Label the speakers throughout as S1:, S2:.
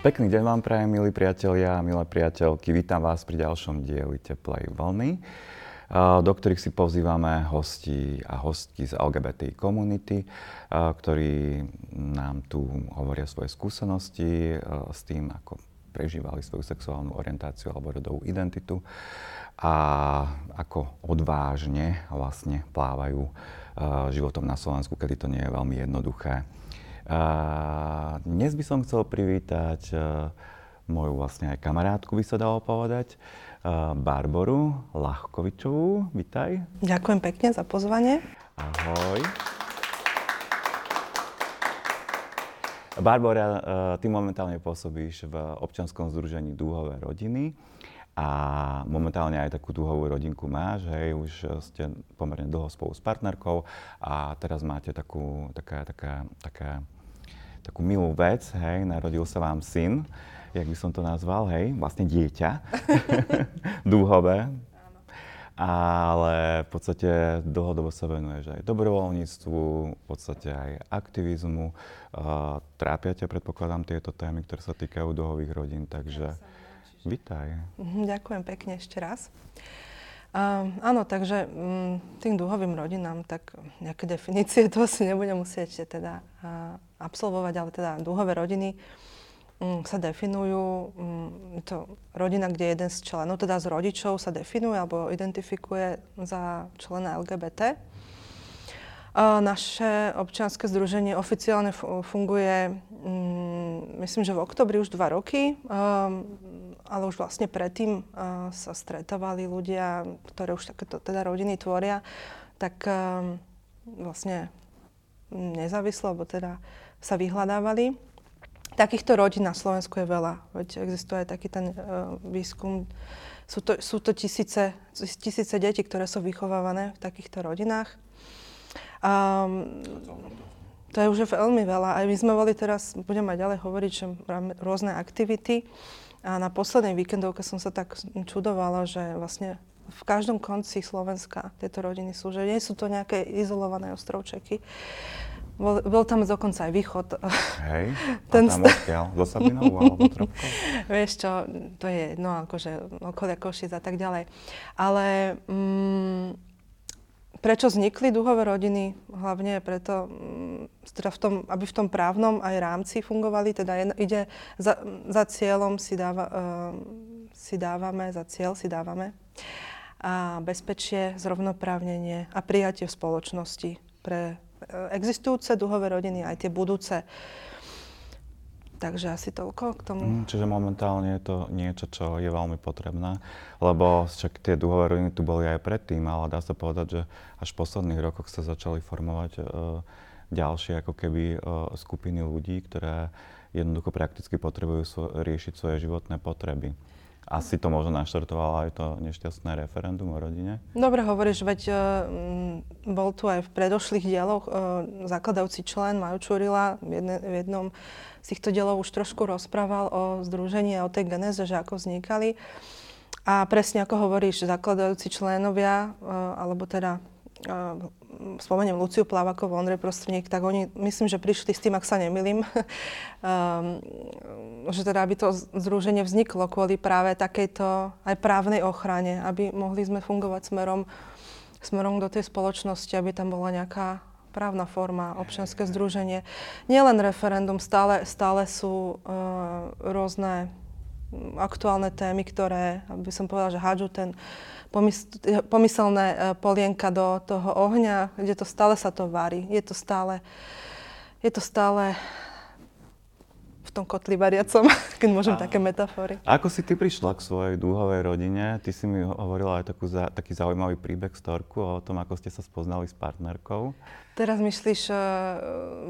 S1: Pekný deň vám prajem, milí priatelia a milé priateľky. Vítam vás pri ďalšom dieli Teplej vlny, do ktorých si pozývame hostí a hostky z LGBT komunity, ktorí nám tu hovoria svoje skúsenosti s tým, ako prežívali svoju sexuálnu orientáciu alebo rodovú identitu a ako odvážne vlastne plávajú životom na Slovensku, kedy to nie je veľmi jednoduché. A dnes by som chcel privítať uh, moju vlastne aj kamarátku, by sa dalo povedať, uh, Barboru Lachkovičovú. Vítaj.
S2: Ďakujem pekne za pozvanie.
S1: Ahoj. Barbara, uh, ty momentálne pôsobíš v občanskom združení Dúhové rodiny a momentálne aj takú dúhovú rodinku máš, hej, už ste pomerne dlho spolu s partnerkou a teraz máte takú, taká, taká, taká takú milú vec, hej, narodil sa vám syn, jak by som to nazval, hej, vlastne dieťa, dúhové, ale v podstate dlhodobo sa venuješ aj dobrovoľníctvu, v podstate aj aktivizmu. Uh, trápia ťa, predpokladám, tieto témy, ktoré sa týkajú dúhových rodín, takže vítaj.
S2: Mhm, ďakujem pekne ešte raz. Uh, áno, takže um, tým dúhovým rodinám, tak nejaké definície to si nebudem musieť teda uh, absolvovať, ale teda dúhové rodiny um, sa definujú, um, to rodina, kde jeden z členov, teda z rodičov sa definuje alebo identifikuje za člena LGBT. Naše občianske združenie oficiálne funguje, um, myslím, že v oktobri už dva roky. Um, ale už vlastne predtým uh, sa stretávali ľudia, ktoré už takéto teda rodiny tvoria, tak uh, vlastne nezávislo, alebo teda sa vyhľadávali. Takýchto rodín na Slovensku je veľa, veď existuje aj taký ten uh, výskum. Sú to, sú to tisíce, tisíce detí, ktoré sú vychovávané v takýchto rodinách. Um, to je už veľmi veľa. Aj my sme boli teraz, budem aj ďalej hovoriť, že rôzne aktivity. A na poslednej víkendovke som sa tak čudovala, že vlastne v každom konci Slovenska tieto rodiny sú, že nie sú to nejaké izolované ostrovčeky. Bol, bol tam dokonca aj východ.
S1: Hej, Ten a tam odkiaľ? Do Sabinov alebo
S2: Vieš čo, to je no akože okolia Košic a tak ďalej. Ale mm, Prečo vznikli dúhové rodiny? Hlavne preto, mm, teda v tom, aby v tom právnom aj rámci fungovali, teda ide za, za cieľom si, dáva, uh, si dávame, za cieľ si dávame a bezpečie, zrovnoprávnenie a prijatie v spoločnosti pre uh, existujúce dúhové rodiny aj tie budúce. Takže asi toľko k tomu.
S1: Mm, čiže momentálne je to niečo, čo je veľmi potrebné, lebo však tie dúhové rodiny tu boli aj predtým, ale dá sa povedať, že až v posledných rokoch sa začali formovať uh, ďalšie ako keby uh, skupiny ľudí, ktoré jednoducho prakticky potrebujú svo- riešiť svoje životné potreby. Asi to možno naštartovalo aj to nešťastné referendum o rodine?
S2: Dobre hovoríš, veď uh, bol tu aj v predošlých dieloch uh, zakladajúci člen Maju Čurila v, jedne, v jednom z týchto dielov už trošku rozprával o združení a o tej genéze, že ako vznikali. A presne ako hovoríš, zakladajúci členovia, e, alebo teda e, spomeniem Luciu Plavakovú, Ondrej Prostredník, tak oni, myslím, že prišli s tým, ak sa nemilím, um, že teda aby to združenie vzniklo kvôli práve takejto aj právnej ochrane, aby mohli sme fungovať smerom, smerom do tej spoločnosti, aby tam bola nejaká právna forma, občianske združenie. Nielen referendum, stále, stále sú uh, rôzne aktuálne témy, ktoré, by som povedala, že hádžu ten pomysl, pomyselné uh, polienka do toho ohňa, kde to stále sa to varí. Je to stále, je to stále v tom kotli variacom, keď môžem a, také metafory.
S1: Ako si ty prišla k svojej dúhovej rodine? Ty si mi hovorila aj takú taký zaujímavý príbeh storku o tom, ako ste sa spoznali s partnerkou.
S2: Teraz myslíš uh,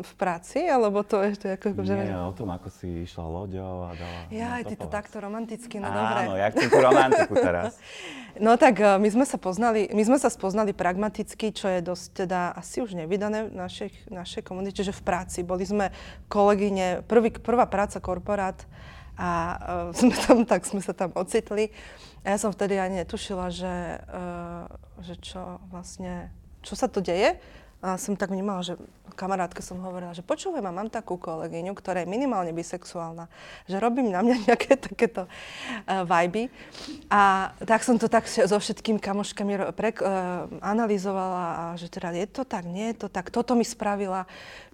S2: v práci, alebo to ešte ako...
S1: Nie, že... o tom, ako si išla loďou a dala...
S2: Ja, ty to takto romanticky, no
S1: Áno,
S2: dobre.
S1: Áno, ja chcem tú romantiku teraz.
S2: no tak uh, my sme sa poznali, my sme sa spoznali pragmaticky, čo je dosť teda asi už nevydané v našej, našej komunite, že v práci. Boli sme kolegyne, prvý, prvá práca korporát a uh, sme tam, tak sme sa tam ocitli. A ja som vtedy ani netušila, že, uh, že čo vlastne, čo sa to deje. A som tak vnímala, že kamarátke som hovorila, že počúvaj ma, mám takú kolegyňu, ktorá je minimálne bisexuálna, že robím na mňa nejaké takéto uh, vajby. A tak som to tak so všetkými kamoškami pre, uh, analyzovala a že teda je to tak, nie je to tak, toto mi spravila,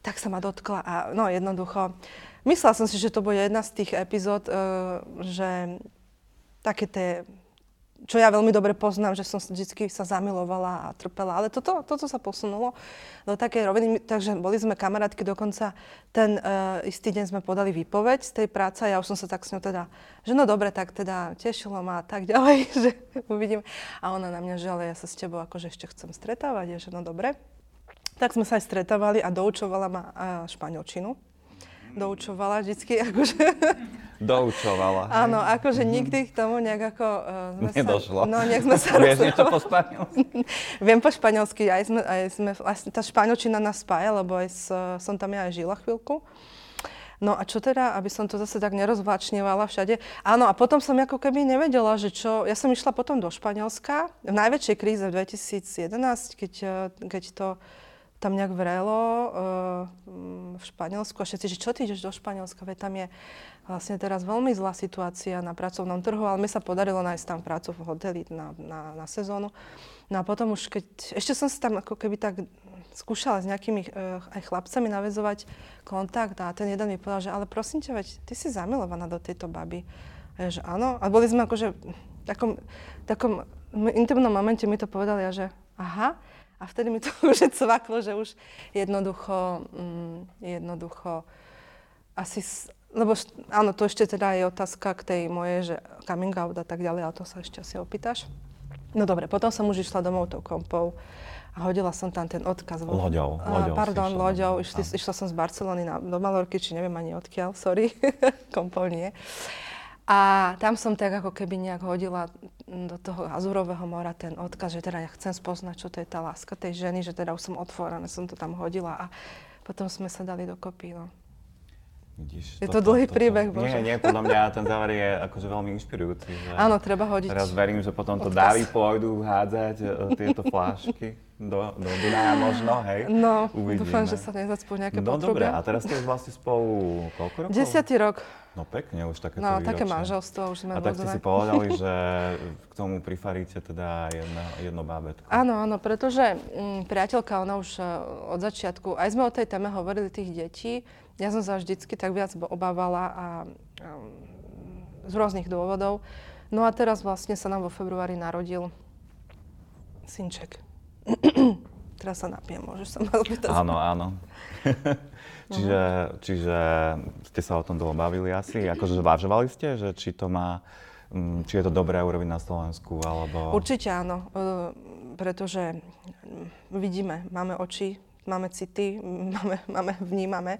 S2: tak sa ma dotkla a no jednoducho. Myslela som si, že to bude jedna z tých epizód, uh, že také tie čo ja veľmi dobre poznám, že som vždy sa zamilovala a trpela. Ale toto, toto sa posunulo do takej roviny, takže boli sme kamarátky, dokonca ten uh, istý deň sme podali výpoveď z tej práce a ja už som sa tak s ňou teda, že no dobre, tak teda tešilo ma a tak ďalej, že uvidím. A ona na mňa, že ale ja sa s tebou akože ešte chcem stretávať, že no dobre. Tak sme sa aj stretávali a doučovala ma uh, španielčinu doučovala vždycky, akože...
S1: Doučovala.
S2: Áno, akože mhm. nikdy k tomu nejak ako...
S1: Uh, Nedošlo.
S2: Sa, no, nejak sme sa
S1: Vieš niečo po španielsky?
S2: Viem po španielsky, aj sme, aj sme, vlastne tá španielčina nás spája, lebo aj s, som tam ja aj žila chvíľku. No a čo teda, aby som to zase tak nerozváčnevala všade. Áno, a potom som ako keby nevedela, že čo... Ja som išla potom do Španielska, v najväčšej kríze v 2011, keď, eh, keď to tam nejak vrelo uh, v Španielsku a všetci, že čo ty ideš do Španielska, veď tam je vlastne teraz veľmi zlá situácia na pracovnom trhu, ale mi sa podarilo nájsť tam prácu v hoteli na, na, na sezónu. No a potom už keď, ešte som sa tam ako keby tak skúšala s nejakými uh, aj chlapcami navezovať kontakt a ten jeden mi povedal, že ale prosím ťa, veď ty si zamilovaná do tejto baby. A ja, že áno. A boli sme akože v takom, takom intimnom momente mi to povedali a že aha. A vtedy mi to už cvaklo, že už jednoducho, mm, jednoducho asi, lebo áno, to ešte teda je otázka k tej mojej, že coming out a tak ďalej, ale to sa ešte asi opýtaš. No dobre, potom som už išla domov tou kompou a hodila som tam ten odkaz.
S1: Loďou. loďou
S2: pardon, loďou. Išli, išla som z Barcelony na, do Malorky, či neviem ani odkiaľ, sorry, kompou nie. A tam som tak ako keby nejak hodila do toho azurového mora ten odkaz, že teda ja chcem spoznať, čo to je tá láska tej ženy, že teda už som otvorená, som to tam hodila a potom sme sa dali dokopy. No. Vidíš, je to, to dlhý to, príbeh,
S1: to, Nie, nie, podľa mňa ten záver je akože veľmi inšpirujúci. Že
S2: Áno, treba hodiť.
S1: Teraz verím, že potom to dávy pôjdu hádzať e, tieto flášky do, do Dunaja možno, hej?
S2: No, Uvidíme. dúfam, že sa nezacpú nejaké
S1: no,
S2: potrubia.
S1: No dobre, a teraz ste vlastne spolu koľko rokov?
S2: Desiatý rok.
S1: No pekne, už také
S2: No, také manželstvo už sme
S1: A tak ste si povedali, že k tomu prifaríte teda jedno, jedno bábetko.
S2: Áno, áno, pretože m, mm, priateľka, ona už uh, od začiatku, aj sme o tej téme hovorili tých detí, ja som sa vždycky tak viac obávala a um, z rôznych dôvodov. No a teraz vlastne sa nám vo februári narodil synček. teraz sa napijem, môžeš sa ma opýtať.
S1: Áno, áno. čiže, čiže ste sa o tom dlho bavili asi? Akože zvážovali ste, že či to má, mm, či je to dobré urobiť na Slovensku, alebo...
S2: Určite áno, e, pretože vidíme, máme oči, máme city, máme, máme vnímame.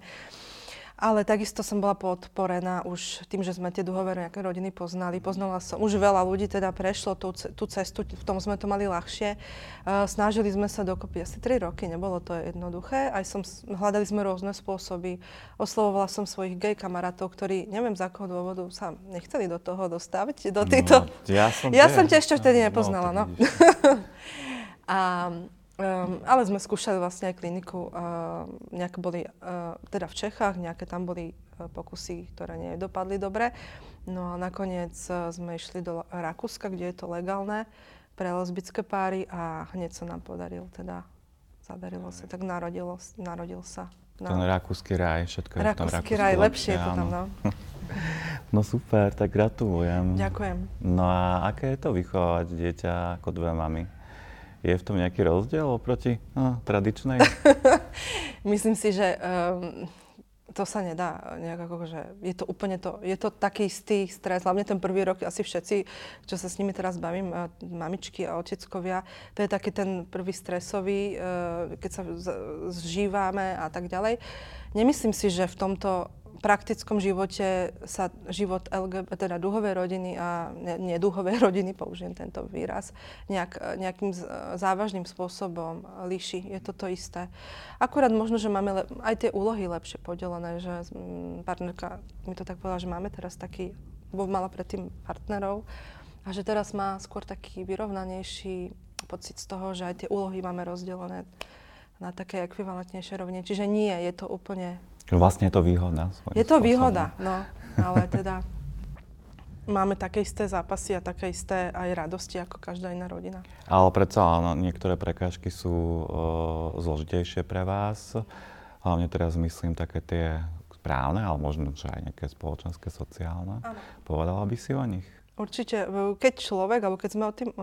S2: Ale takisto som bola podporená už tým, že sme tie duhové nejaké rodiny poznali. Poznala som, už veľa ľudí teda prešlo tú, tú cestu, v tom sme to mali ľahšie. Uh, snažili sme sa dokopy asi 3 roky, nebolo to jednoduché. Aj som, hľadali sme rôzne spôsoby. Oslovovala som svojich gay kamarátov, ktorí neviem z akého dôvodu sa nechceli do toho dostávať, do týchto... No,
S1: ja som,
S2: ja som ťa ešte vtedy no, nepoznala, no. no. a Um, ale sme skúšali vlastne aj kliniku, uh, nejaké boli uh, teda v Čechách, nejaké tam boli uh, pokusy, ktoré nedopadli dobre. No a nakoniec uh, sme išli do Rakúska, kde je to legálne pre lesbické páry a hneď sa nám podaril, teda zadarilo sa, tak narodilo, narodil sa.
S1: No. Ten rakúsky raj, všetko je
S2: rakúsky v tom Rakúsky raj, lepšie je to tam, no.
S1: No super, tak gratulujem.
S2: Ďakujem.
S1: No a aké je to vychovať dieťa ako dve mamy? Je v tom nejaký rozdiel oproti no, tradičnej?
S2: Myslím si, že um, to sa nedá nejak ako, že je to úplne to, je to taký istý stres, hlavne ten prvý rok, asi všetci, čo sa s nimi teraz bavím, mamičky a oteckovia, to je taký ten prvý stresový, e, keď sa zžívame a tak ďalej. Nemyslím si, že v tomto praktickom živote sa život LGBT, teda duhovej rodiny a nedúhovej rodiny, použijem tento výraz, nejak, nejakým závažným spôsobom líši. Je to to isté. Akurát možno, že máme le- aj tie úlohy lepšie podelené, že partnerka mi to tak povedala, že máme teraz taký, bo mala predtým partnerov a že teraz má skôr taký vyrovnanejší pocit z toho, že aj tie úlohy máme rozdelené na také ekvivalentnejšie rovne. Čiže nie, je to úplne
S1: Vlastne je to výhoda.
S2: Je to spôsobom. výhoda, no, ale teda máme také isté zápasy a také isté aj radosti ako každá iná rodina.
S1: Ale predsa áno, niektoré prekážky sú uh, zložitejšie pre vás. Hlavne teraz myslím také tie správne, ale možno, že aj nejaké spoločenské, sociálne. Áno. Povedala by si o nich?
S2: Určite, keď človek, alebo keď, sme o tým,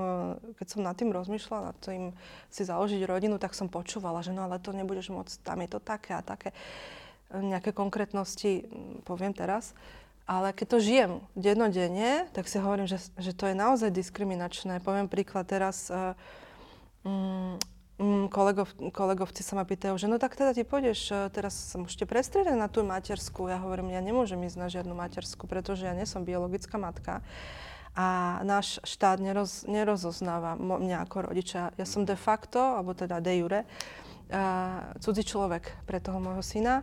S2: keď som nad tým rozmýšľala, nad tým si založiť rodinu, tak som počúvala, že no ale to nebudeš môcť, tam je to také a také nejaké konkrétnosti poviem teraz, ale keď to žijem dennodenne, tak si hovorím, že, že to je naozaj diskriminačné. Poviem príklad teraz, uh, um, kolegov, kolegovci sa ma pýtajú, že no tak teda ty pôjdeš, uh, teraz sa môžete prestriedať na tú matersku. Ja hovorím, ja nemôžem ísť na žiadnu matersku, pretože ja nie som biologická matka. A náš štát neroz, nerozoznáva mňa ako rodiča. Ja som de facto, alebo teda de jure, uh, cudzí človek pre toho môjho syna.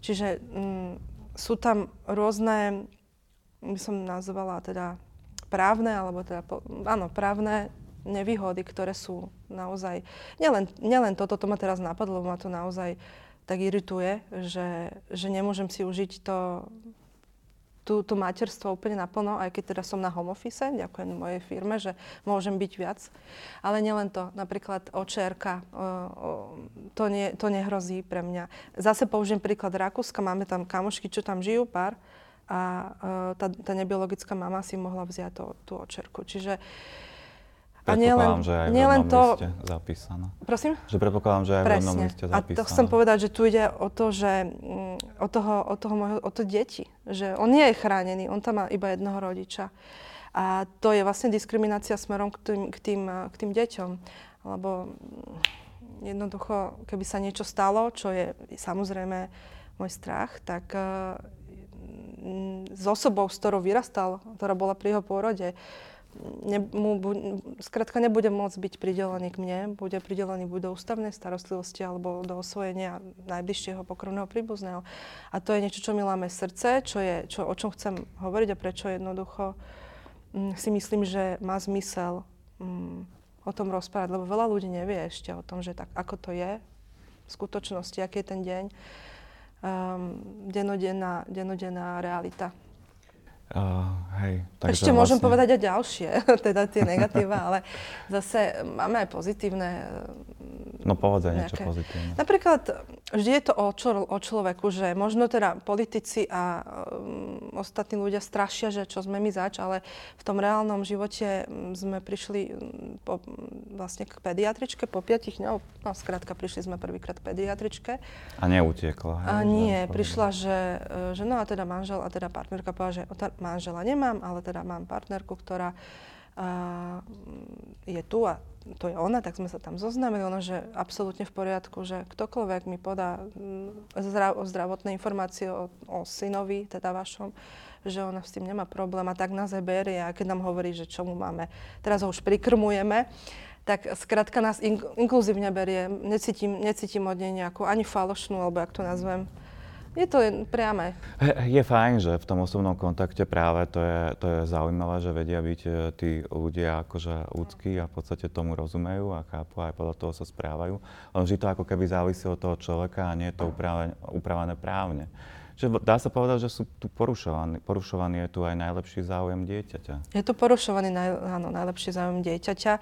S2: Čiže mm, sú tam rôzne, by som nazvala teda právne, alebo teda, áno, právne nevýhody, ktoré sú naozaj, nielen, nielen toto, to ma teraz napadlo, lebo ma to naozaj tak irituje, že, že nemôžem si užiť to tú, tú materstvo úplne naplno, aj keď teda som na home office, ďakujem mojej firme, že môžem byť viac. Ale nielen to, napríklad očerka, to, nie, to nehrozí pre mňa. Zase použijem príklad Rakúska, máme tam kamošky, čo tam žijú, pár, a tá, tá nebiologická mama si mohla vziať to, tú očerku. Čiže uh,
S1: a nielen, že aj jednom to... liste zapísané.
S2: Prosím?
S1: Že predpokladám, že aj Presne. v jednom liste zapísané.
S2: A to chcem povedať, že tu ide o to, že mm, o toho, o toho môjho, o to deti. Že on nie je chránený, on tam má iba jedného rodiča. A to je vlastne diskriminácia smerom k tým, k tým, k tým deťom. Lebo mm, jednoducho, keby sa niečo stalo, čo je samozrejme môj strach, tak uh, s osobou, s ktorou vyrastal, ktorá bola pri jeho pôrode, ne, mu, skrátka nebude môcť byť pridelený k mne, bude pridelený buď do ústavnej starostlivosti alebo do osvojenia najbližšieho pokrvného príbuzného. A to je niečo, čo mi láme srdce, čo je, čo, o čom chcem hovoriť a prečo jednoducho m, mm, si myslím, že má zmysel m, mm, o tom rozprávať, lebo veľa ľudí nevie ešte o tom, že tak, ako to je v skutočnosti, aký je ten deň, um, dennodenná, dennodenná realita.
S1: Uh, hej,
S2: takže Ešte vlastne... môžem povedať aj ďalšie, teda tie negatíva, ale zase máme aj pozitívne
S1: No povedz aj niečo pozitívne.
S2: Napríklad vždy je to o, čo, o človeku, že možno teda politici a um, ostatní ľudia strašia, že čo sme my zač, ale v tom reálnom živote um, sme prišli um, po, vlastne k pediatričke po piatich dňoch. No skrátka, prišli sme prvýkrát k pediatričke.
S1: A neutiekla.
S2: Hej, a nie, prišla, že, e, že no a teda manžel a teda partnerka povedala, že manžela nemám, ale teda mám partnerku, ktorá uh, je tu a to je ona, tak sme sa tam zoznámili. Ono, že absolútne v poriadku, že ktokoľvek mi podá mm, zdrav, zdravotné informácie o, o synovi, teda vašom, že ona s tým nemá problém a tak nás aj berie a keď nám hovorí, že čo mu máme, teraz ho už prikrmujeme, tak skrátka nás in, inkluzívne berie, necítim, necítim od nej nejakú ani falošnú, alebo ak to nazvem, je to priame.
S1: Je fajn, že v tom osobnom kontakte práve to je, to je zaujímavé, že vedia byť e, tí ľudia akože ľudskí a v podstate tomu rozumejú a chápu a aj podľa toho sa správajú. Vždy to ako keby závisí od toho človeka a nie je to upravené právne. Čiže dá sa povedať, že sú tu porušovaní. Porušovaný je tu aj najlepší záujem dieťaťa.
S2: Je tu porušovaný naj, áno, najlepší záujem dieťaťa.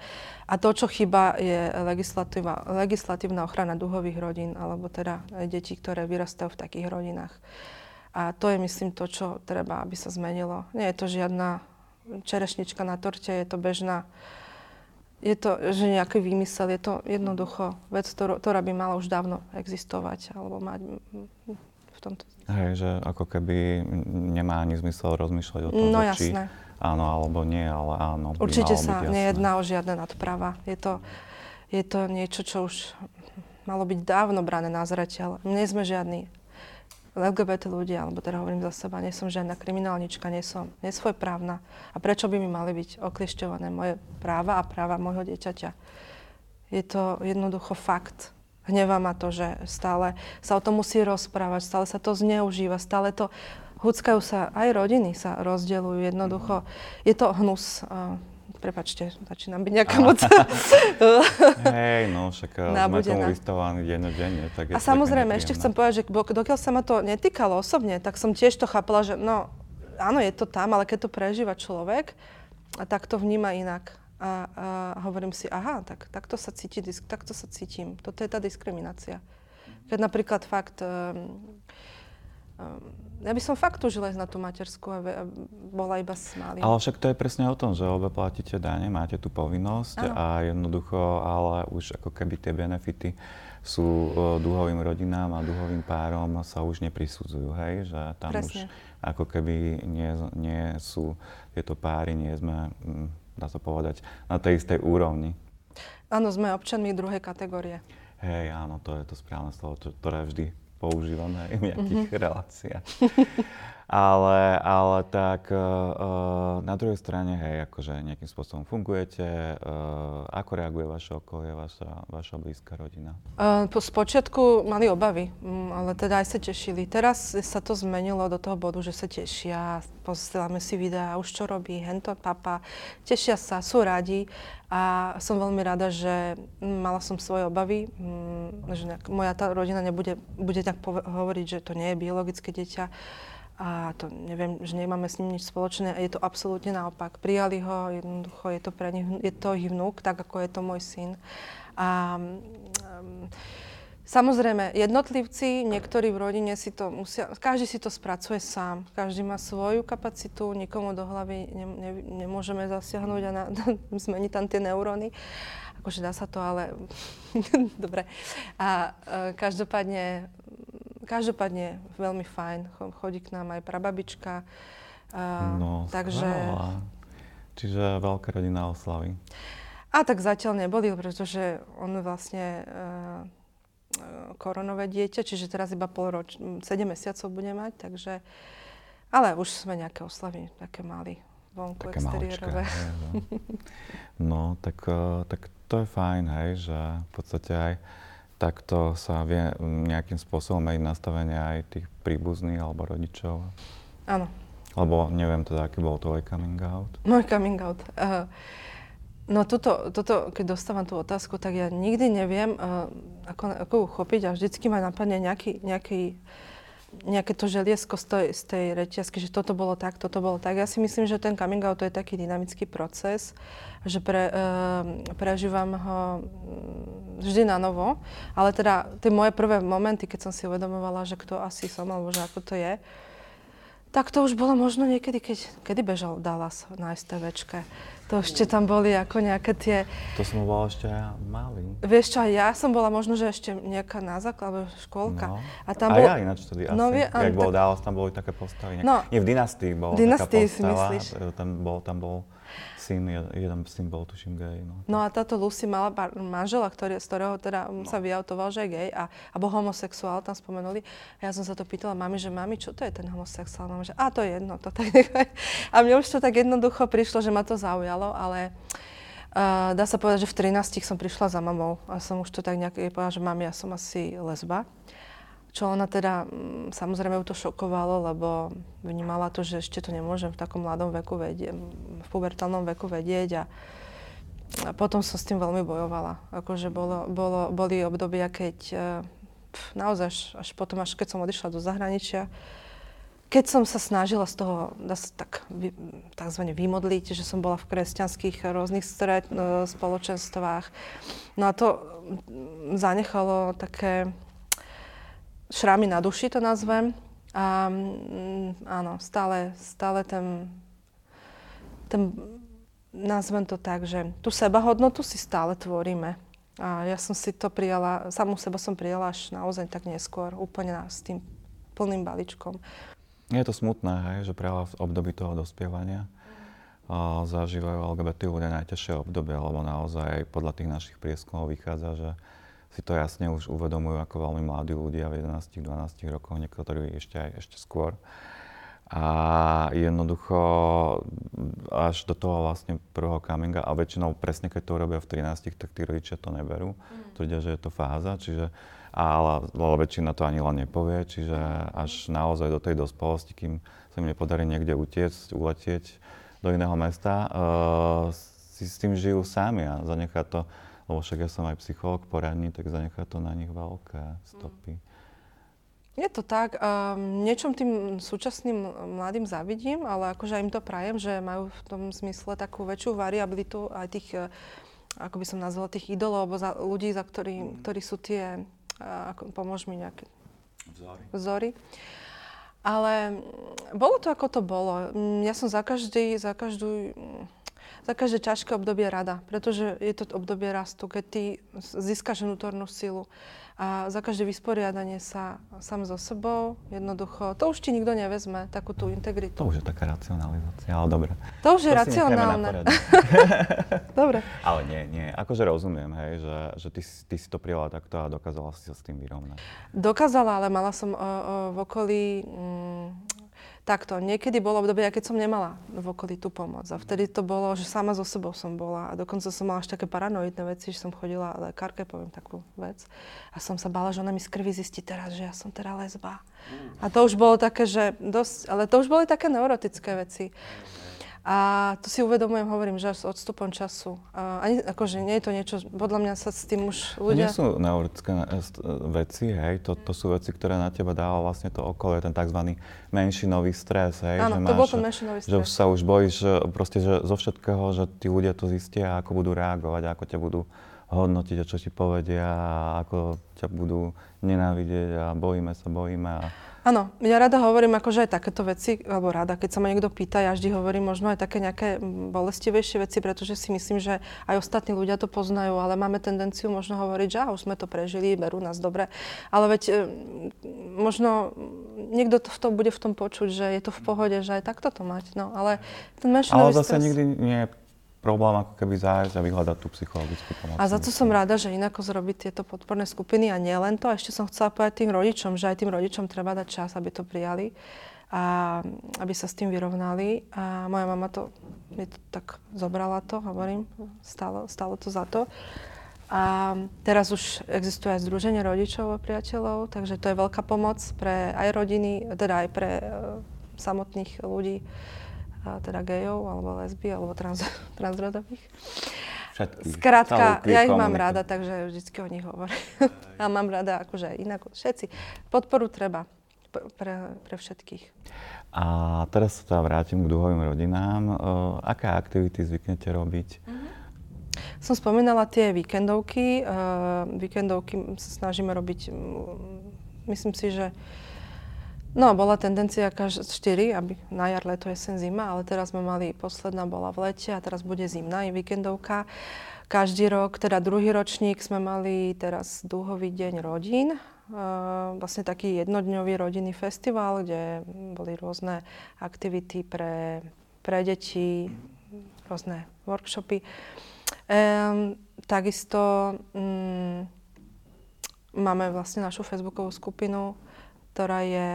S2: A to, čo chýba, je legislatívna ochrana duhových rodín, alebo teda detí, ktoré vyrastajú v takých rodinách. A to je, myslím, to, čo treba, aby sa zmenilo. Nie je to žiadna čerešnička na torte, je to bežná je to, že nejaký výmysel, je to jednoducho vec, ktorá by mala už dávno existovať, alebo mať v tomto.
S1: Hej, že ako keby nemá ani zmysel rozmýšľať o tom,
S2: No
S1: že či
S2: jasné.
S1: áno alebo nie, ale áno.
S2: Určite sa
S1: jasné.
S2: nejedná o žiadne nadpráva. Je to, je to niečo, čo už malo byť dávno brané na zreteľ. Nie sme žiadni LGBT ľudia, alebo teda hovorím za seba, nie som žiadna kriminálnička, nie som nesvojprávna. A prečo by mi mali byť okliešťované moje práva a práva môjho dieťaťa? Je to jednoducho fakt. Hnevá ma to, že stále sa o tom musí rozprávať, stále sa to zneužíva, stále to huckajú sa, aj rodiny sa rozdeľujú jednoducho. Je to hnus. Prepačte, začínam byť nejaká moc
S1: Hej, no však eh, sme tomu vystavovaní dennodenne. Tak
S2: A samozrejme, ešte chcem povedať, že dokiaľ sa ma to netýkalo osobne, tak som tiež to chápala, že no, áno, je to tam, ale keď to prežíva človek, a tak to vníma inak. A, a hovorím si, aha, tak takto sa, cíti, takto sa cítim. Toto je tá diskriminácia. Keď napríklad fakt... Um, ja by som fakt túžila ísť na tú matersku a, bola iba s malým.
S1: Ale však to je presne o tom, že obe platíte dane, máte tú povinnosť
S2: Áno.
S1: a jednoducho, ale už ako keby tie benefity sú uh, duhovým rodinám a duhovým párom sa už neprisudzujú, hej? Že tam
S2: Presne.
S1: už ako keby nie, nie sú tieto páry, nie sme, mm, dá sa povedať, na tej istej úrovni.
S2: Áno, sme občanmi druhej kategórie.
S1: Hej, áno, to je to správne slovo, ktoré vždy používam aj v nejakých
S2: Mhm.
S1: reláciách. ale, ale tak uh, na druhej strane, hej, akože nejakým spôsobom fungujete, uh, ako reaguje vaše okolie, vaša, vaša blízka rodina?
S2: Uh, po spočiatku mali obavy, mm, ale teda aj sa tešili. Teraz sa to zmenilo do toho bodu, že sa tešia, posielame si videá, už čo robí, hento papa, tešia sa, sú radi a som veľmi rada, že mm, mala som svoje obavy, mm, že moja tá rodina nebude bude tak pove- hovoriť, že to nie je biologické dieťa a to neviem, že nemáme s ním nič spoločné a je to absolútne naopak. Prijali ho, jednoducho je to pre nich, je to ich vnúk, tak ako je to môj syn. A um, Samozrejme, jednotlivci, niektorí v rodine si to musia, každý si to spracuje sám, každý má svoju kapacitu, nikomu do hlavy ne, ne, nemôžeme zasiahnuť a na, zmeniť tam tie neuróny. Akože dá sa to, ale dobre. A e, každopádne, každopádne veľmi fajn, Cho- chodí k nám aj prababička. E,
S1: No,
S2: takže...
S1: skvelá. Čiže veľká rodina oslavy.
S2: A tak zatiaľ neboli, pretože on vlastne e, koronové dieťa, čiže teraz iba pol roč, 7 mesiacov bude mať, takže... Ale už sme nejaké oslavy, také mali vonku
S1: Také
S2: exteriérové.
S1: maličké. No, tak, eh, tak to je fajn, hej, že v podstate aj takto sa vie mm, nejakým spôsobom meniť nastavenie aj tých príbuzných alebo rodičov.
S2: Áno,
S1: Lebo neviem teda, aký bol tvoj coming out.
S2: môj coming out. Uh, no toto, toto, keď dostávam tú otázku, tak ja nikdy neviem, uh, ako, ako ju chopiť a vždycky ma napadne nejaký, nejaký nejaké to želiesko z tej, z tej reťazky, že toto bolo tak, toto bolo tak. Ja si myslím, že ten coming out to je taký dynamický proces, že pre, uh, prežívam ho mm, vždy na novo, ale teda tie moje prvé momenty, keď som si uvedomovala, že kto asi som, alebo že ako to je, tak to už bolo možno niekedy, keď, kedy bežal Dallas na STVčke. To ešte tam boli ako nejaké tie...
S1: To som bol ešte ja malý.
S2: Vieš čo, ja som bola možno, že ešte nejaká na základe, škôlka.
S1: No.
S2: A tam
S1: a
S2: bolo...
S1: ja ináč vtedy asi.
S2: No, vie- áno,
S1: Jak bol
S2: tak-
S1: Dallas, tam boli také postavy. Nie,
S2: No.
S1: nie v Dynastii bola
S2: Dynastii
S1: taká
S2: si
S1: postava.
S2: myslíš?
S1: e, Tam bol, tam bol syn, jed- jeden syn bol tuším gay. No.
S2: No a táto Lucy mala bar- manžela, ktorý, z ktorého teda no. sa vyautoval, že je gay a, a bol homosexuál, tam spomenuli. A ja som sa to pýtala mami, že mami, čo to je ten homosexuál? Mama, že a to je jedno, to tak nechaj. A mne už to tak jednoducho prišlo, že ma to zaujalo, ale uh, dá sa povedať, že v 13 som prišla za mamou a som už to tak nejak povedala, že mami, ja som asi lesba. Čo ona teda, mm, samozrejme ju to šokovalo, lebo vnímala to, že ešte to nemôžem v takom mladom veku vedieť, v pubertálnom veku vedieť a, a potom som s tým veľmi bojovala. Akože bolo, bolo, boli obdobia, keď eh, pf, naozaj až, potom, až keď som odišla do zahraničia, keď som sa snažila z toho dá tak takzvané vymodliť, že som bola v kresťanských rôznych stret, eh, spoločenstvách, no a to zanechalo také šrámy na duši, to nazvem. A mm, áno, stále, stále ten, ten, nazvem to tak, že tú sebahodnotu si stále tvoríme. A ja som si to prijala, samú seba som prijala až naozaj tak neskôr, úplne na, s tým plným balíčkom.
S1: Je to smutné, hej, že práve v období toho dospievania uh, zažívajú LGBT ľudia najťažšie obdobie, lebo naozaj podľa tých našich prieskumov vychádza, že si to jasne už uvedomujú ako veľmi mladí ľudia v 11-12 rokoch, niektorí ešte aj ešte skôr. A jednoducho až do toho vlastne prvého cominga, a väčšinou presne keď to urobia v 13, tak tí rodičia to neberú. Mm. Tvrdia, že je to fáza, čiže ale, ale väčšina to ani len nepovie, čiže až naozaj do tej dospelosti, kým sa im nepodarí niekde utiecť, uletieť do iného mesta, uh, si s tým žijú sami a zanechá to lebo však ja som aj psychológ poradní, tak zanechá to na nich veľké stopy.
S2: Je to tak. Um, niečom tým súčasným mladým zavidím, ale akože im to prajem, že majú v tom zmysle takú väčšiu variabilitu aj tých, eh, ako by som nazvala, tých idolov, alebo za, ľudí, za ktorý, mm. ktorí sú tie, uh, ako, pomôž mi nejaké
S1: vzory.
S2: vzory. Ale bolo to, ako to bolo. Ja som za každý, za každú za každé ťažké obdobie rada, pretože je to obdobie rastu, keď ty získaš vnútornú silu a za každé vysporiadanie sa sám so sebou, jednoducho, to už ti nikto nevezme, takú tú integritu.
S1: To už je taká racionalizácia, ale dobre.
S2: To už je to racionálne. dobre.
S1: Ale nie, nie, akože rozumiem, hej, že, že ty, ty si to prijala takto a dokázala si sa s tým vyrovnať.
S2: Dokázala, ale mala som o, o, v okolí mm, takto, niekedy bolo obdobie, keď som nemala v okolí tú pomoc. A vtedy to bolo, že sama so sebou som bola. A dokonca som mala až také paranoidné veci, že som chodila lekárke, poviem takú vec. A som sa bála, že ona mi z krvi zistí teraz, že ja som teda lesba. A to už bolo také, že dosť, ale to už boli také neurotické veci. A to si uvedomujem, hovorím, že s odstupom času. A ani, akože nie je to niečo, podľa mňa sa s tým už ľudia...
S1: To nie sú neurologické e, e, veci, hej, to, to sú veci, ktoré na teba dáva vlastne to okolie, ten tzv. menšinový stres, hej.
S2: Áno,
S1: že
S2: to máš, bol ten menšinový stres.
S1: Že sa už bojíš, proste, že zo všetkého, že tí ľudia to zistia, ako budú reagovať, ako ťa budú hodnotiť a čo ti povedia a ako ťa budú nenávidieť a bojíme sa, bojíme a
S2: Áno, ja rada hovorím akože aj takéto veci, alebo rada, keď sa ma niekto pýta, ja vždy hovorím možno aj také nejaké bolestivejšie veci, pretože si myslím, že aj ostatní ľudia to poznajú, ale máme tendenciu možno hovoriť, že už sme to prežili, berú nás dobre. Ale veď e, možno niekto to v tom bude v tom počuť, že je to v pohode, že aj takto to mať. No, ale ten
S1: Ale zase stres... nikdy nie je problém ako keby zájsť a vyhľadať tú psychologickú pomoc.
S2: A za to som rada, že inako zrobiť tieto podporné skupiny a nie len to. Ešte som chcela povedať tým rodičom, že aj tým rodičom treba dať čas, aby to prijali a aby sa s tým vyrovnali. A moja mama to, mi to tak zobrala to, hovorím, stalo, stalo to za to. A teraz už existuje aj Združenie rodičov a priateľov, takže to je veľká pomoc pre aj rodiny, teda aj pre uh, samotných ľudí teda gejov, alebo lesby, alebo trans, transrodových.
S1: Všetkých.
S2: Skrátka, ja ich mám rada, takže vždycky o nich hovorím. a mám rada akože inak všetci. Podporu treba pre, pre všetkých.
S1: A teraz sa teda vrátim k duhovým rodinám. Uh, aké aktivity zvyknete robiť? Uh-huh.
S2: Som spomínala tie víkendovky. Uh, víkendovky sa snažíme robiť, myslím si, že No, bola tendencia každé 4, aby na jar, leto, jesen, zima, ale teraz sme mali, posledná bola v lete a teraz bude zimná i víkendovka. Každý rok, teda druhý ročník, sme mali teraz dúhový deň rodín, vlastne taký jednodňový rodinný festival, kde boli rôzne aktivity pre, pre deti, rôzne workshopy. Um, takisto um, máme vlastne našu facebookovú skupinu ktorá je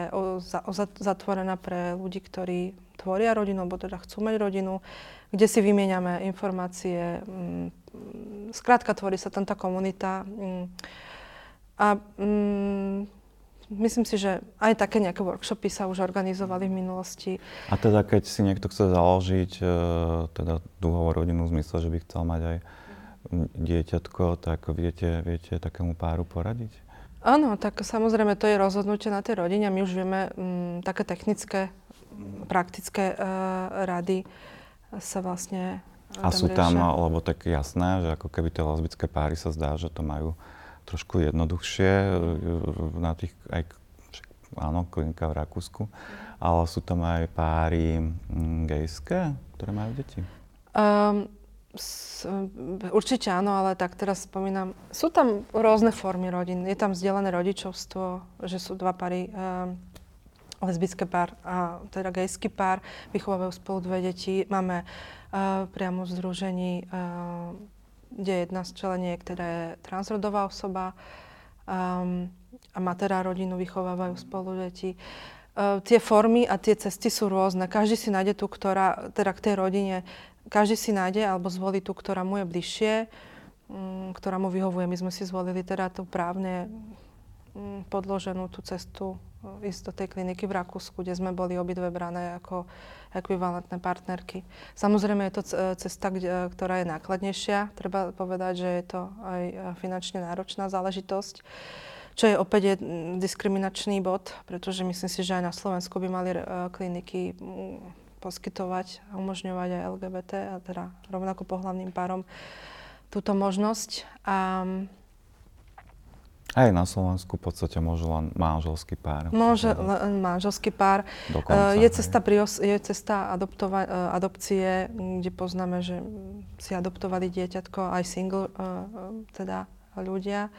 S2: zatvorená pre ľudí, ktorí tvoria rodinu, alebo teda chcú mať rodinu, kde si vymieňame informácie. Mm, skrátka, tvorí sa tam tá komunita. Mm, a mm, myslím si, že aj také nejaké workshopy sa už organizovali v minulosti.
S1: A teda keď si niekto chce založiť e, teda dúhovú rodinu v zmysle, že by chcel mať aj dieťatko, tak viete, viete takému páru poradiť?
S2: Áno, tak samozrejme to je rozhodnutie na tej rodine. My už vieme m, mm, také technické, praktické uh, rady sa vlastne
S1: A sú tam, riešia. lebo tak jasné, že ako keby tie lesbické páry sa zdá, že to majú trošku jednoduchšie e, na tých, aj, áno, klinika v Rakúsku, ale sú tam aj páry m, gejské, ktoré majú deti. Um,
S2: určite áno, ale tak teraz spomínam, sú tam rôzne formy rodín. Je tam vzdelané rodičovstvo, že sú dva pary um, lesbické pár, a teda gejský pár, vychovávajú spolu dve deti. Máme uh, priamo v združení, uh, kde jedna z členiek, teda je transrodová osoba um, a má rodinu, vychovávajú spolu deti. Uh, tie formy a tie cesty sú rôzne. Každý si nájde tú, ktorá, teda k tej rodine, každý si nájde alebo zvolí tú, ktorá mu je bližšie, um, ktorá mu vyhovuje. My sme si zvolili teda tú právne um, podloženú tú cestu ísť do tej kliniky v Rakúsku, kde sme boli obidve brané ako ekvivalentné partnerky. Samozrejme je to cesta, ktorá je nákladnejšia. Treba povedať, že je to aj finančne náročná záležitosť, čo je opäť je diskriminačný bod, pretože myslím si, že aj na Slovensku by mali kliniky poskytovať a umožňovať aj LGBT, a teda rovnako pohľavným párom túto možnosť. A
S1: aj na Slovensku v podstate môžu len manželský pár.
S2: Môže len manželský pár. Dokonca, je cesta, prios, je cesta adoptova, e, adopcie, kde poznáme, že si adoptovali dieťatko aj single, e, e, teda ľudia.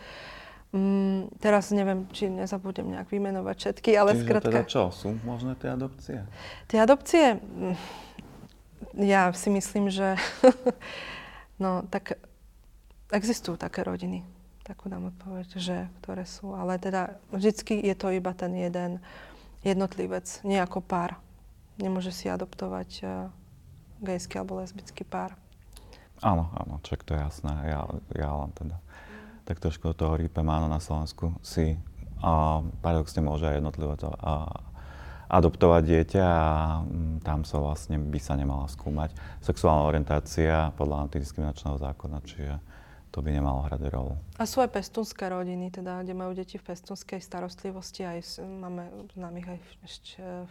S2: Mm, teraz neviem, či nezabudem nejak vymenovať všetky, ale
S1: Čiže
S2: skratka...
S1: teda čo? Sú možné tie adopcie?
S2: Tie adopcie, mm, ja si myslím, že no tak existujú také rodiny takú dám odpoveď, že ktoré sú. Ale teda vždycky je to iba ten jeden jednotlivec, nie ako pár. Nemôže si adoptovať uh, gejský alebo lesbický pár.
S1: Áno, áno, čak to je jasné. Ja, ja len teda tak trošku toho rýpem, áno, na Slovensku si uh, paradoxne môže aj jednotlivec uh, adoptovať dieťa a um, tam sa vlastne by sa nemala skúmať sexuálna orientácia podľa antidiskriminačného zákona, čiže to by nemalo hrať rolu.
S2: A sú aj pestunské rodiny, teda, kde majú deti v pestunskej starostlivosti, aj máme známych aj v,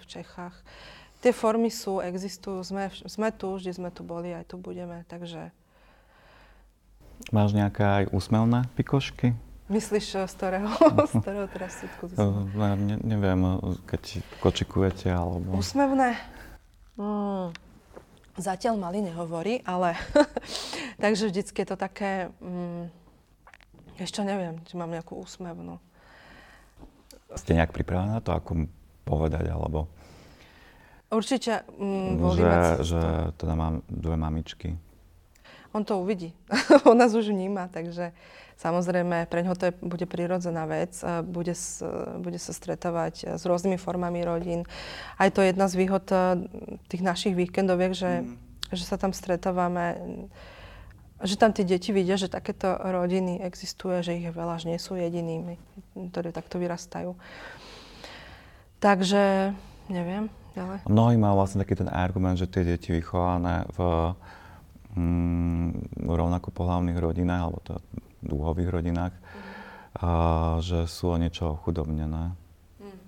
S2: v Čechách. Tie formy sú, existujú, sme, sme tu, vždy sme tu boli, aj tu budeme, takže...
S1: Máš nejaké aj úsmevné pikošky?
S2: Myslíš, z ktorého, z ktorého teraz súdku?
S1: Ne, neviem, keď kočikujete, alebo...
S2: Úsmevné? Mm. Zatiaľ mali nehovorí, ale takže vždycky je to také, mm, ešte neviem, či mám nejakú úsmevnú.
S1: Ste nejak pripravená na to, ako povedať, alebo...
S2: Určite
S1: mm, že, že teda mám dve mamičky.
S2: On to uvidí. On nás už vníma, takže Samozrejme, pre ňoho to je, bude prirodzená vec, bude, bude sa stretávať s rôznymi formami rodín. Aj to je jedna z výhod tých našich víkendoviek, že, mm. že sa tam stretávame, že tam tie deti vidia, že takéto rodiny existuje, že ich je veľa, že nie sú jedinými, ktorí takto vyrastajú. Takže, neviem, ďalej.
S1: Mnohí majú vlastne taký ten argument, že tie deti vychované v mm, rovnako pohľavných rodinách, alebo to dúhových rodinách, a že sú o niečo chudobnené. Mm.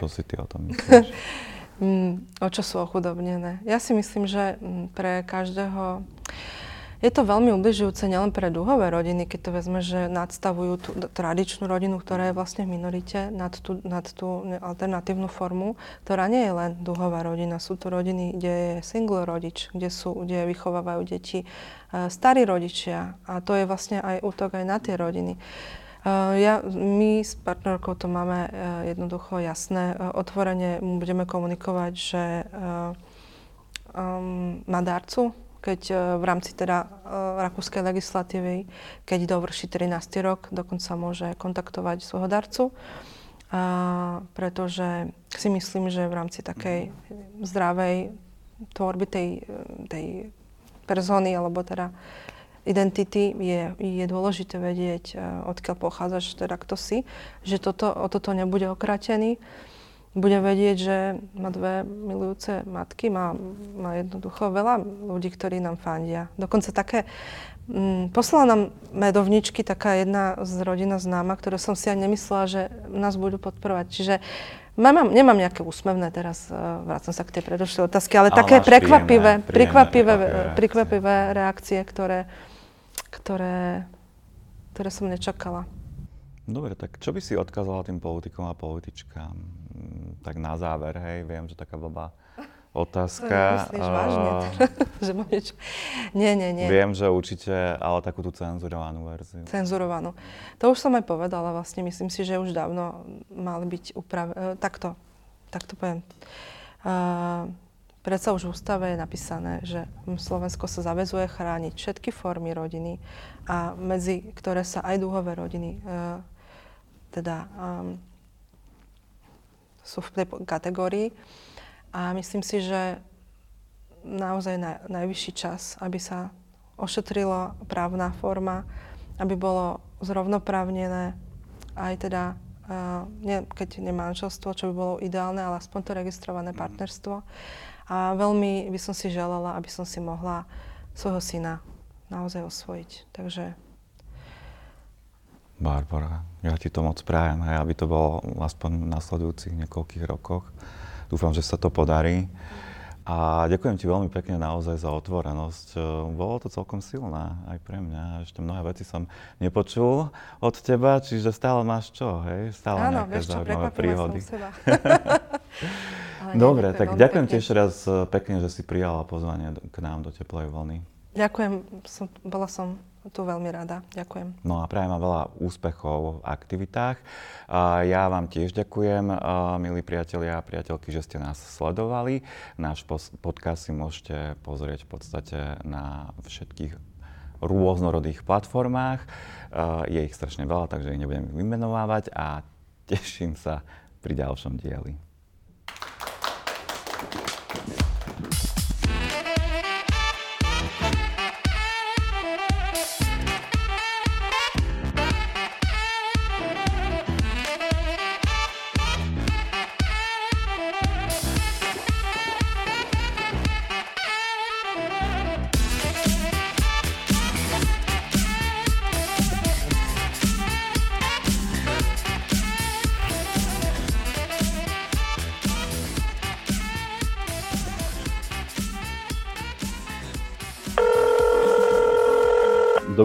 S1: Čo si ty o tom myslíš?
S2: mm, o čo sú ochudobnené? Ja si myslím, že mm, pre každého je to veľmi ubližujúce nielen pre dúhové rodiny, keď to vezme, že nadstavujú tú tradičnú rodinu, ktorá je vlastne v minorite, nad tú, nad tú alternatívnu formu, ktorá nie je len dúhová rodina. Sú to rodiny, kde je single rodič, kde, sú, kde vychovávajú deti uh, starí rodičia. A to je vlastne aj útok aj na tie rodiny. Uh, ja, my s partnerkou to máme uh, jednoducho jasné. Otvorene budeme komunikovať, že um, má darcu, keď e, v rámci teda e, rakúskej legislatívy, keď dovrší 13. rok, dokonca môže kontaktovať svojho darcu. A, pretože si myslím, že v rámci takej zdravej tvorby tej, tej persony, alebo teda identity je, je dôležité vedieť, e, odkiaľ pochádzaš, teda kto si, že toto, o toto nebude okratený bude vedieť, že má dve milujúce matky, má, má jednoducho veľa ľudí, ktorí nám fandia. Dokonca také, mm, poslala nám medovničky taká jedna z rodina známa, ktoré som si aj nemyslela, že nás budú podporovať. Čiže Mám, nemám nejaké úsmevné teraz, uh, vrácam sa k tej predošlej otázky, ale, ale také prekvapivé, príjemné, prekvapivé, príjemné, prekvapivé reakcie, ktoré, ktoré, ktoré som nečakala.
S1: Dobre, tak čo by si odkázala tým politikom a političkám? Tak na záver, hej, viem, že taká blbá otázka.
S2: To vážne, že niečo... Nie, nie, nie.
S1: Viem, že určite, ale takú tú cenzurovanú verziu.
S2: Cenzurovanú. To už som aj povedala vlastne. Myslím si, že už dávno mali byť upravené. Takto, takto poviem. Uh, Predsa už v ústave je napísané, že Slovensko sa zavezuje chrániť všetky formy rodiny a medzi ktoré sa aj dúhové rodiny uh, teda um, sú v tej kategórii. A myslím si, že naozaj na, najvyšší čas, aby sa ošetrila právna forma, aby bolo zrovnoprávnené aj teda, uh, nie, keď nie manželstvo, čo by bolo ideálne, ale aspoň to registrované partnerstvo. A veľmi by som si želala, aby som si mohla svojho syna naozaj osvojiť. Takže...
S1: Barbara, ja ti to moc prajem, hej, aby to bolo aspoň v nasledujúcich niekoľkých rokoch. Dúfam, že sa to podarí. A ďakujem ti veľmi pekne naozaj za otvorenosť. Bolo to celkom silné aj pre mňa. Ešte mnohé veci som nepočul od teba, čiže stále máš čo, hej? Stále
S2: Áno,
S1: nejaké
S2: vieš čo,
S1: zaujímavé príhody.
S2: Som seba.
S1: Dobre, tak ďakujem ti ešte raz eh, pekne, že si prijala pozvanie k nám do Teplej vlny.
S2: Ďakujem, som, bola som tu veľmi rada. Ďakujem.
S1: No a prajem vám veľa úspechov v aktivitách. Ja vám tiež ďakujem, milí priatelia a priateľky, že ste nás sledovali. Náš podcast si môžete pozrieť v podstate na všetkých rôznorodých platformách. Je ich strašne veľa, takže ich nebudem vymenovávať a teším sa pri ďalšom dieli.